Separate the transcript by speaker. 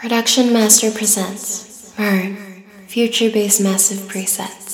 Speaker 1: Production Master presents Vern, Future Bass Massive Presets.